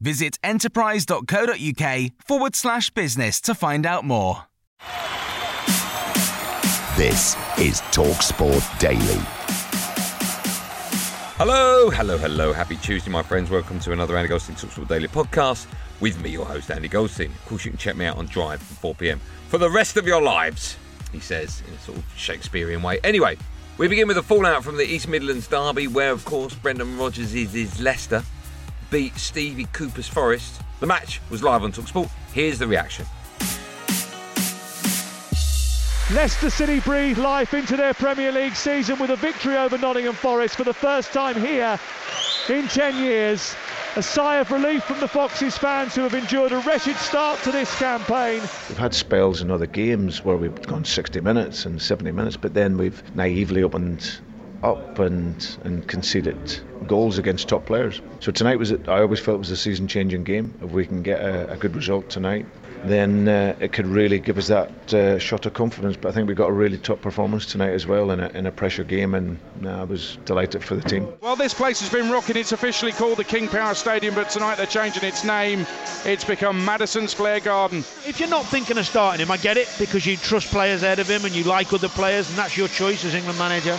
Visit enterprise.co.uk forward slash business to find out more. This is TalkSport Daily. Hello, hello, hello. Happy Tuesday, my friends. Welcome to another Andy Goldstein TalkSport Daily podcast with me, your host, Andy Goldstein. Of course, you can check me out on Drive from 4 pm for the rest of your lives, he says in a sort of Shakespearean way. Anyway, we begin with a fallout from the East Midlands derby, where, of course, Brendan Rodgers is, is Leicester beat Stevie Cooper's Forest. The match was live on TalkSport. Here's the reaction. Leicester City breathe life into their Premier League season with a victory over Nottingham Forest for the first time here in 10 years. A sigh of relief from the Foxes fans who have endured a wretched start to this campaign. We've had spells in other games where we've gone 60 minutes and 70 minutes, but then we've naively opened up and and conceded goals against top players. So tonight was it. I always felt it was a season-changing game. If we can get a, a good result tonight, then uh, it could really give us that uh, shot of confidence. But I think we got a really top performance tonight as well in a, in a pressure game, and uh, I was delighted for the team. Well, this place has been rocking. It's officially called the King Power Stadium, but tonight they're changing its name. It's become Madison Square Garden. If you're not thinking of starting him, I get it because you trust players ahead of him and you like other players, and that's your choice as England manager.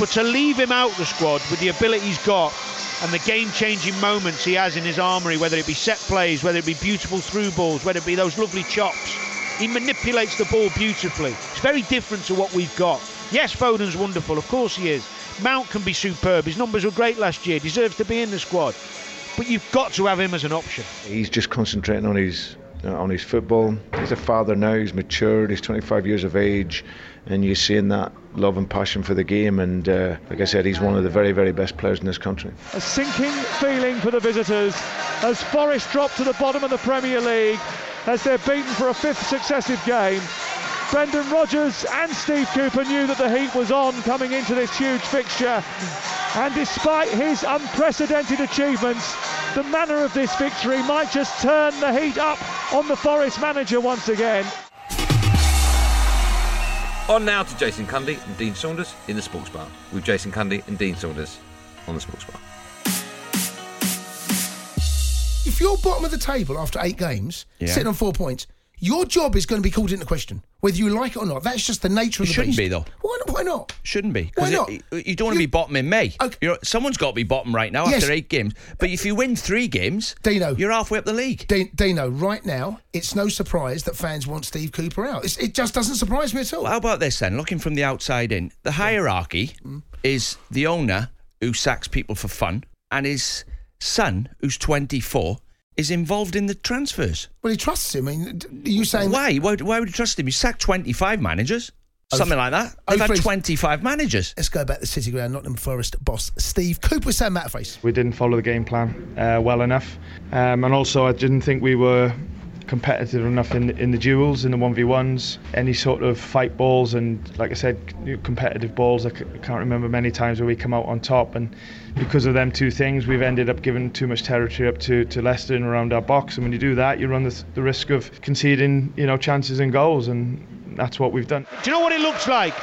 But to leave him out the squad with the ability he's got and the game-changing moments he has in his armoury, whether it be set plays, whether it be beautiful through balls, whether it be those lovely chops, he manipulates the ball beautifully. It's very different to what we've got. Yes, Foden's wonderful, of course he is. Mount can be superb. His numbers were great last year. Deserves to be in the squad. But you've got to have him as an option. He's just concentrating on his on his football. He's a father now. He's matured. He's 25 years of age, and you're seeing that love and passion for the game. And uh, like I said, he's one of the very, very best players in this country. A sinking feeling for the visitors as Forest drop to the bottom of the Premier League as they're beaten for a fifth successive game. Brendan Rodgers and Steve Cooper knew that the heat was on coming into this huge fixture. And despite his unprecedented achievements, the manner of this victory might just turn the heat up on the Forest manager once again. On now to Jason Cundy and Dean Saunders in the Sports Bar with Jason Cundy and Dean Saunders on the Sports Bar. If you're bottom of the table after eight games, Yeah. sitting on four points, your job is going to be called into question, whether you like it or not. That's just the nature It of the shouldn't beast. be, though. Why not? Why not? Shouldn't be. Why not? You, you don't want to be bottom in May. You know, someone's got to be bottom right now Yes. after eight games. But if you win three games, Dino, you're halfway up the league. Di- Dino, right now, it's no surprise that fans want Steve Cooper out. It's, it just doesn't surprise me at all. How about this then? Looking from the outside in, the hierarchy Mm. is the owner who sacks people for fun, and his son, who's 24, is involved in the transfers. Well, he trusts him. I mean, are you saying Why? Why, why would you trust him? He sacked 25 managers. Oh, Something like that. oh, They've had 25 managers. Let's go back to City Ground, Nottingham Forest boss Steve Cooper. Sam Matterface. We didn't follow the game plan uh, well enough, um, and also I didn't think we were competitive enough in in the duels, in the one v ones, any sort of fight balls, and like I said, competitive balls. I can't remember many times where we come out on top, and because of them two things, we've ended up giving too much territory up to, to Leicester and around our box. And when you do that, you run the, the risk of conceding, you know, chances and goals, and that's what we've done. Do you know what it looks like?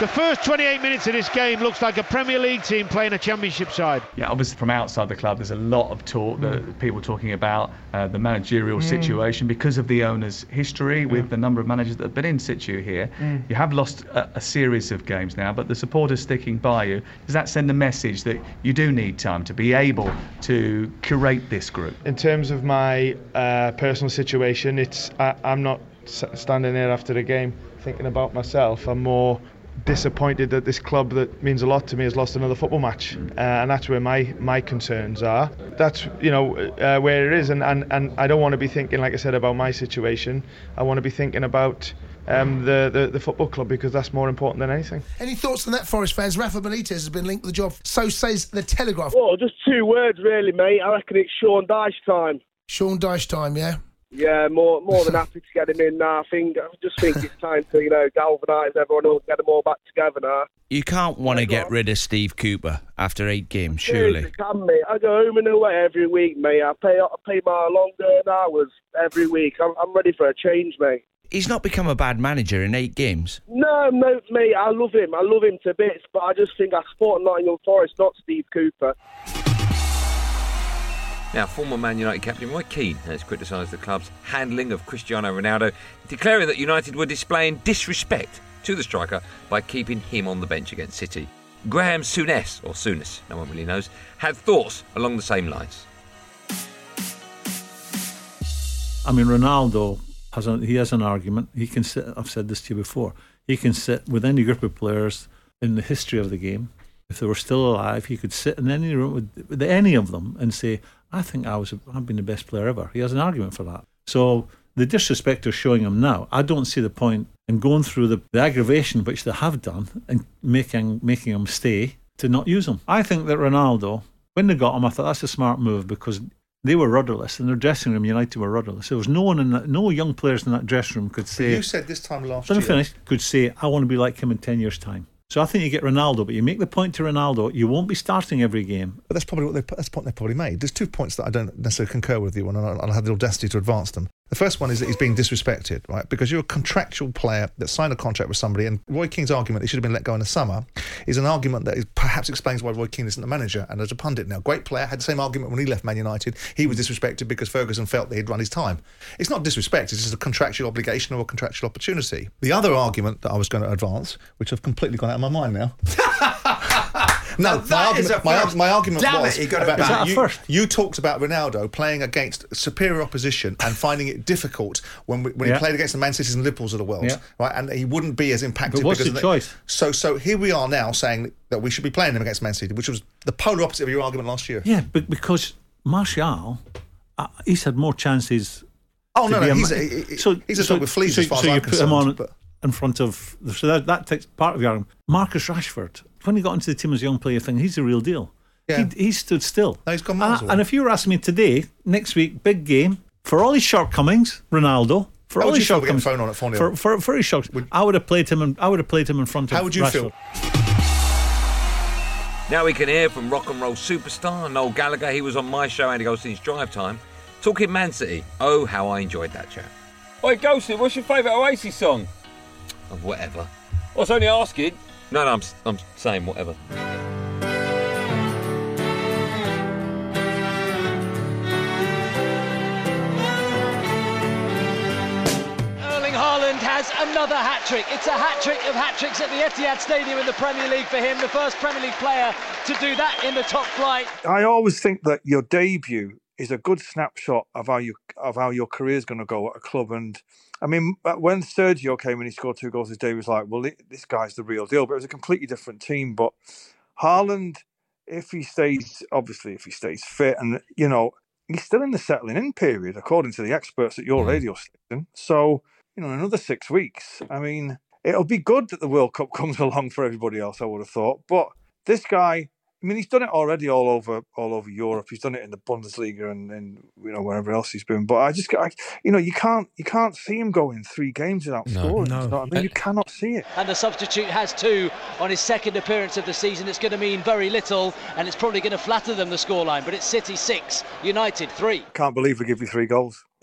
The first 28 minutes of this game looks like a Premier League team playing a Championship side. Yeah, obviously from outside the club, there's a lot of talk that people talking about uh, the managerial Mm. situation because of the owner's history with the number of managers that have been in situ here. Mm. You have lost a, a series of games now, but the supporters sticking by you. Does that send a message that you do need time to be able to curate this group? In terms of my uh, personal situation, it's I, I'm not standing there after the game thinking about myself. I'm more disappointed that this club that means a lot to me has lost another football match, uh, and that's where my my concerns are. That's you know uh, where it is, and, and and I don't want to be thinking like I said about my situation. I want to be thinking about. Um, the, the the football club because that's more important than anything. Any thoughts on that, Forest fans? Rafa Benitez has been linked with the job. So says the Telegraph. Well, just two words, really, mate. I reckon it's Sean Dyche time. Sean Dyche time, yeah. Yeah, more more than happy to get him in now. I think I just think it's time to you know galvanise everyone and get them all back together now. You can't want to get rid of Steve Cooper after eight games, surely. can mate. I go home and away every week, mate. I pay I pay my longer hours every week. I'm, I'm ready for a change, mate. He's not become a bad manager in eight games. No, no, mate. I love him. I love him to bits, but I just think I support Nottingham Forest, not Steve Cooper. Now, former Man United captain Roy Keane has criticised the club's handling of Cristiano Ronaldo, declaring that United were displaying disrespect to the striker by keeping him on the bench against City. Graeme Souness, or Souness, no one really knows, had thoughts along the same lines. I mean, Ronaldo has a, he has an argument. He can sit. I've said this to you before. He can sit with any group of players in the history of the game. If they were still alive, he could sit in any room with, with any of them and say, "I think I was. I've been the best player ever." He has an argument for that. So the disrespect they're showing him now, I don't see the point in going through the, the aggravation which they have done and making making him stay to not use him. I think that Ronaldo, when they got him, I thought that's a smart move because they were rudderless in their dressing room. United were rudderless. There was no one in that, no young players in that dressing room could say. you said this time last year. finish. Could say, I want to be like him in 10 years' time. So I think you get Ronaldo, but you make the point to Ronaldo, you won't be starting every game. But that's probably what they, that's the point they probably made. There's two points that I don't necessarily concur with you on, and I, I had the audacity to advance them. The first one is that he's being disrespected, right? Because you're a contractual player that signed a contract with somebody, and Roy Keane's argument he should have been let go in the summer is an argument that is, perhaps explains why Roy Keane isn't the manager and as a pundit now. Great player, had the same argument when he left Man United. He was disrespected because Ferguson felt that he'd run his time. It's not disrespect, it's just a contractual obligation or a contractual opportunity. The other argument that I was going to advance, which I've completely gone out of my mind now. No, my that is argument, a my, my argument Damn was it, you got about. Is that a you, first? you talked about Ronaldo playing against superior opposition and finding it difficult when we, when Yeah. he played against the Man Cities and Liverpools of the world, Yeah. right? And he wouldn't be as impacted. But what's because the of choice? So, so here we are now saying that we should be playing him against Man City, which was the polar opposite of your argument last year. Yeah, but because Martial, uh, he's had more chances. Oh, no, no, he's ma- a- he- he's a dog with fleas so, as far so as you I'm put him on but- in front of. So that, that takes part of your argument. Marcus Rashford, when he got into the team as a young player, thing, he's the real deal. Yeah. He, he stood still. No, he's gone miles and, away. and if you were asking me today, next week, big game, for all his shortcomings, Ronaldo, for How all would his you feel shortcomings, phone on at 4-0? for, for, for his shortcomings, I would have played him. In, I would have played him in front of. How would you Rashford. feel? Now we can hear from rock and roll superstar Noel Gallagher. He was on my show, Andy Goldstein's Drive Time, talking Man City. Oh, how I enjoyed that chat. Oi, Goldstein, what's your favourite Oasis song? Oh, whatever. I was only asking. No, no, I'm, I'm saying whatever. Erling Haaland has another hat trick. It's a hat trick of hat tricks at the Etihad Stadium in the Premier League for him. The first Premier League player to do that in the top flight. I always think that your debut is a good snapshot of how you of how your career is going to go at a club. And I mean, uh, when Sergio came and he scored two goals, his day was like, well, this guy's the real deal. But it was a completely different team. But Haaland, if he stays, obviously, if he stays fit, and you know, he's still in the settling in period, according to the experts at your radio station. So you know, another six weeks, I mean, it'll be good that the World Cup comes along for everybody else. I would have thought, but this guy. I mean, he's done it already all over all over Europe. He's done it in the Bundesliga and, and you know wherever else he's been. But I just, I, you know, you can't you can't see him going three games without No. scoring. No. You know I mean, uh, you cannot see it. And the substitute has two on his second appearance of the season. It's going to mean very little, and it's probably going to flatter them the scoreline. But it's City six, United three. Can't believe we give you three goals.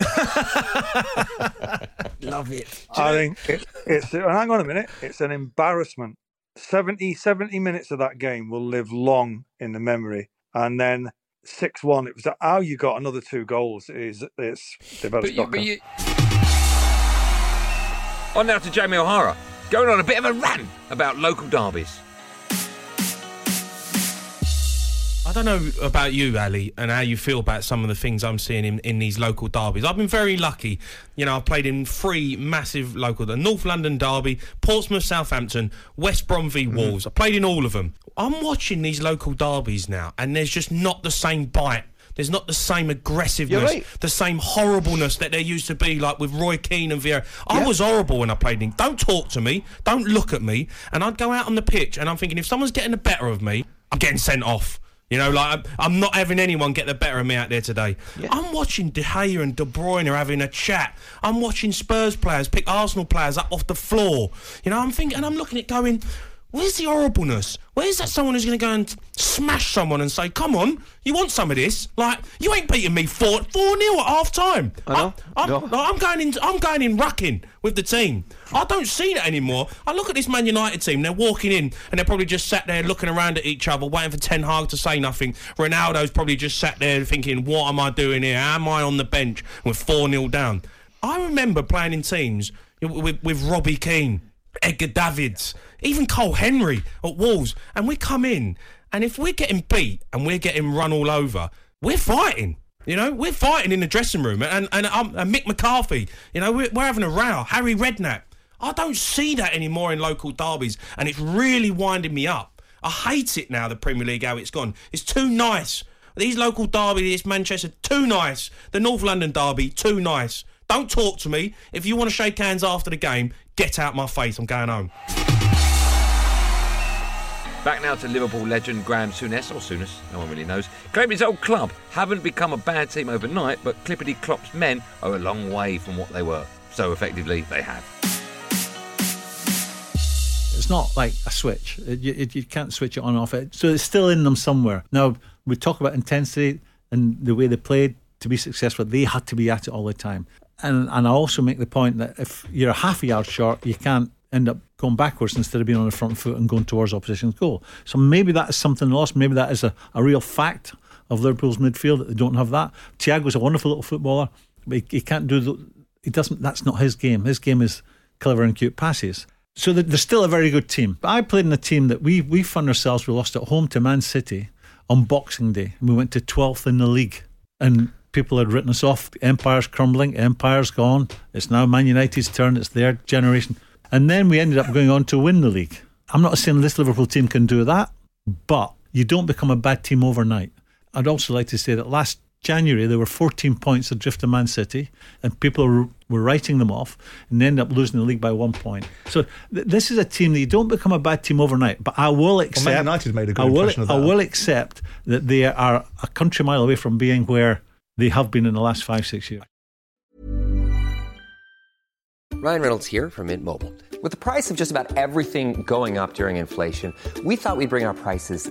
Love it. I think it, it's. And hang on a minute, it's an embarrassment. 70, 70 minutes of that game will live long in the memory. And then 6 1, it was how you got another two goals. Is it's had But but you... On now to Jamie O'Hara, going on a bit of a rant about local derbies. I don't know about you, Ali, and how you feel about some of the things I'm seeing in, in these local derbies. I've been very lucky. You know, I've played in three massive local the North London derby, Portsmouth, Southampton, West Brom v mm-hmm. Wolves. I played in all of them. I'm watching these local derbies now, and there's just not the same bite. There's not the same aggressiveness, right. the same horribleness that there used to be, like with Roy Keane and Vieira. I was horrible when I played in. Don't talk to me. Don't look at me. And I'd go out on the pitch, and I'm thinking, if someone's getting the better of me, I'm getting sent off. You know, like I'm, I'm not having anyone get the better of me out there today. I'm watching De Gea and De Bruyne are having a chat. I'm watching Spurs players pick Arsenal players up off the floor. You know, I'm thinking, and I'm looking at going, where's the horribleness? Where's that someone who's going to go and smash someone and say, come on, you want some of this? Like, you ain't beating me 4 4 nil at half time. I know. I'm, I'm, I'm going in. I'm going in rucking with the team. I don't see that anymore. I look at this Man United team. They're walking in and they're probably just sat there looking around at each other, waiting for Ten Hag to say nothing. Ronaldo's probably just sat there thinking, "What am I doing here? Am I on the bench with four 0 down?" I remember playing in teams with, with Robbie Keane, Edgar Davids, even Karl Henry at Wolves, and we come in, and if we're getting beat and we're getting run all over, we're fighting. You know, we're fighting in the dressing room, and and, um, and Mick McCarthy. You know, we're, we're having a row. Harry Redknapp. I don't see that anymore in local derbies, and it's really winding me up. I hate it now. The Premier League how it's gone. It's too nice. These local derby, this Manchester, too nice. The North London derby, too nice. Don't talk to me. If you want to shake hands after the game, get out my face. I'm going home. Back now to Liverpool legend Graeme Souness, or Souness, no one really knows, claimed his old club haven't become a bad team overnight, but Clippity Klopp's men are a long way from what they were. So effectively, they have. It's not like a switch. It, you, it, you can't switch it on and off. It so it's still in them somewhere. Now we talk about intensity and the way they played to be successful. They had to be at it all the time. And and I also make the point that if you're a half a yard short, you can't end up going backwards instead of being on the front foot and going towards opposition's goal. So maybe that is something lost. Maybe that is a, a real fact of Liverpool's midfield that they don't have that. Thiago's a wonderful little footballer, but he, he can't do the. He doesn't. That's not his game. His game is clever and cute passes. So they're still a very good team. But I played in a team that we we found ourselves. We lost at home to Man City on Boxing Day. And we went to 12th in the league. And people had written us off. Empire's crumbling. Empire's gone. It's now Man United's turn. It's their generation. And then we ended up going on to win the league. I'm not saying this Liverpool team can do that, but you don't become a bad team overnight. I'd also like to say that last January there were 14 points adrift to Man City, and people were, were writing them off, and they ended up losing the league by one point. So th- this is a team that you don't become a bad team overnight. But I will accept. Man United made a good I will, impression of that. I will accept that they are a country mile away from being where they have been in the last five six years. Ryan Reynolds here from Mint Mobile. With the price of just about everything going up during inflation, we thought we'd bring our prices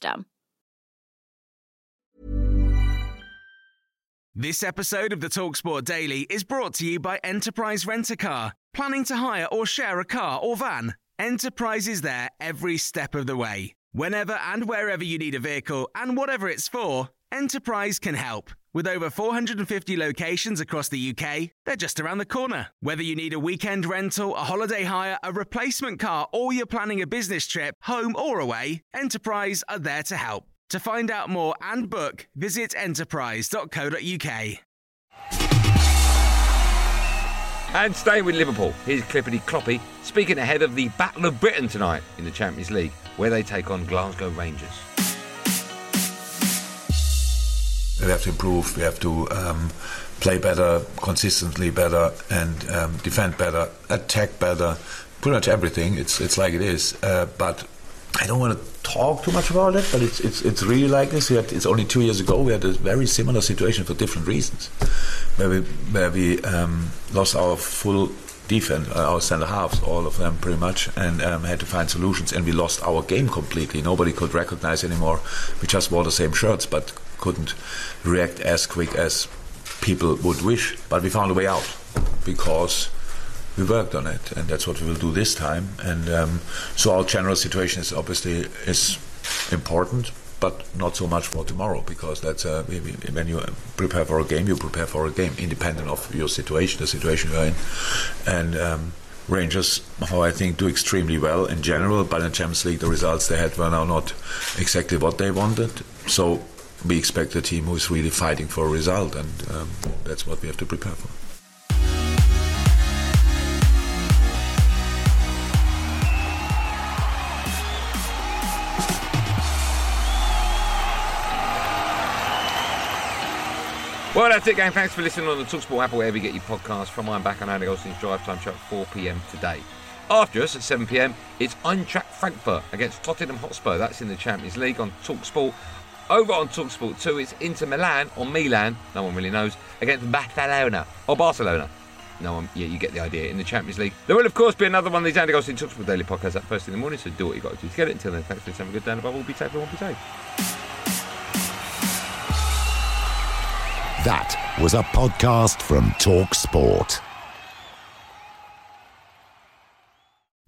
This episode of the Talksport Daily is brought to you by Enterprise Rent a Car. Planning to hire or share a car or van? Enterprise is there every step of the way. Whenever and wherever you need a vehicle and whatever it's for, Enterprise can help. With over 450 locations across the UK, they're just around the corner. Whether you need a weekend rental, a holiday hire, a replacement car, or you're planning a business trip, home or away, Enterprise are there to help. To find out more and book, visit enterprise.co.uk. And staying with Liverpool, here's Clippity Cloppy speaking ahead of the Battle of Britain tonight in the Champions League, where they take on Glasgow Rangers. We have to improve. We have to um, play better, consistently better, and um, defend better, attack better. Pretty much everything. It's it's like it is. Uh, but I don't want to talk too much about it. But it's it's it's really like this. Had, it's only two years ago we had a very similar situation for different reasons, where we where we um, lost our full defense, uh, our centre halves, all of them pretty much, and um, had to find solutions. And we lost our game completely. Nobody could recognize anymore. We just wore the same shirts, but couldn't react as quick as people would wish. But we found a way out because we worked on it, and that's what we will do this time. And um, so our general situation is obviously is important, but not so much for tomorrow because that's uh, when you prepare for a game, you prepare for a game, independent of your situation, the situation you're in, and. Um, Rangers, how I think, do extremely well in general, but in Champions League, the results they had were now not exactly what they wanted. So we expect a team who is really fighting for a result, and um, that's what we have to prepare for. Well, that's it, gang. Thanks for listening on the Talksport app, wherever you get your podcast from. I'm back on Andy Goldstein's Drive Time Show at 4 pm today. After us at 7 pm, it's Eintracht Frankfurt against Tottenham Hotspur. That's in the Champions League on Talksport. Over on Talksport 2, it's Inter Milan, or Milan, no one really knows, against Barcelona, or Barcelona. No one, yeah, you get the idea, in the Champions League. There will, of course, be another one of these Andy Goldstein Talksport Daily podcasts at first in the morning, so do what you've got to do to get it. Until then, thanks for. Have a good day, and above all, be safe, everyone be safe. That was a podcast from Talk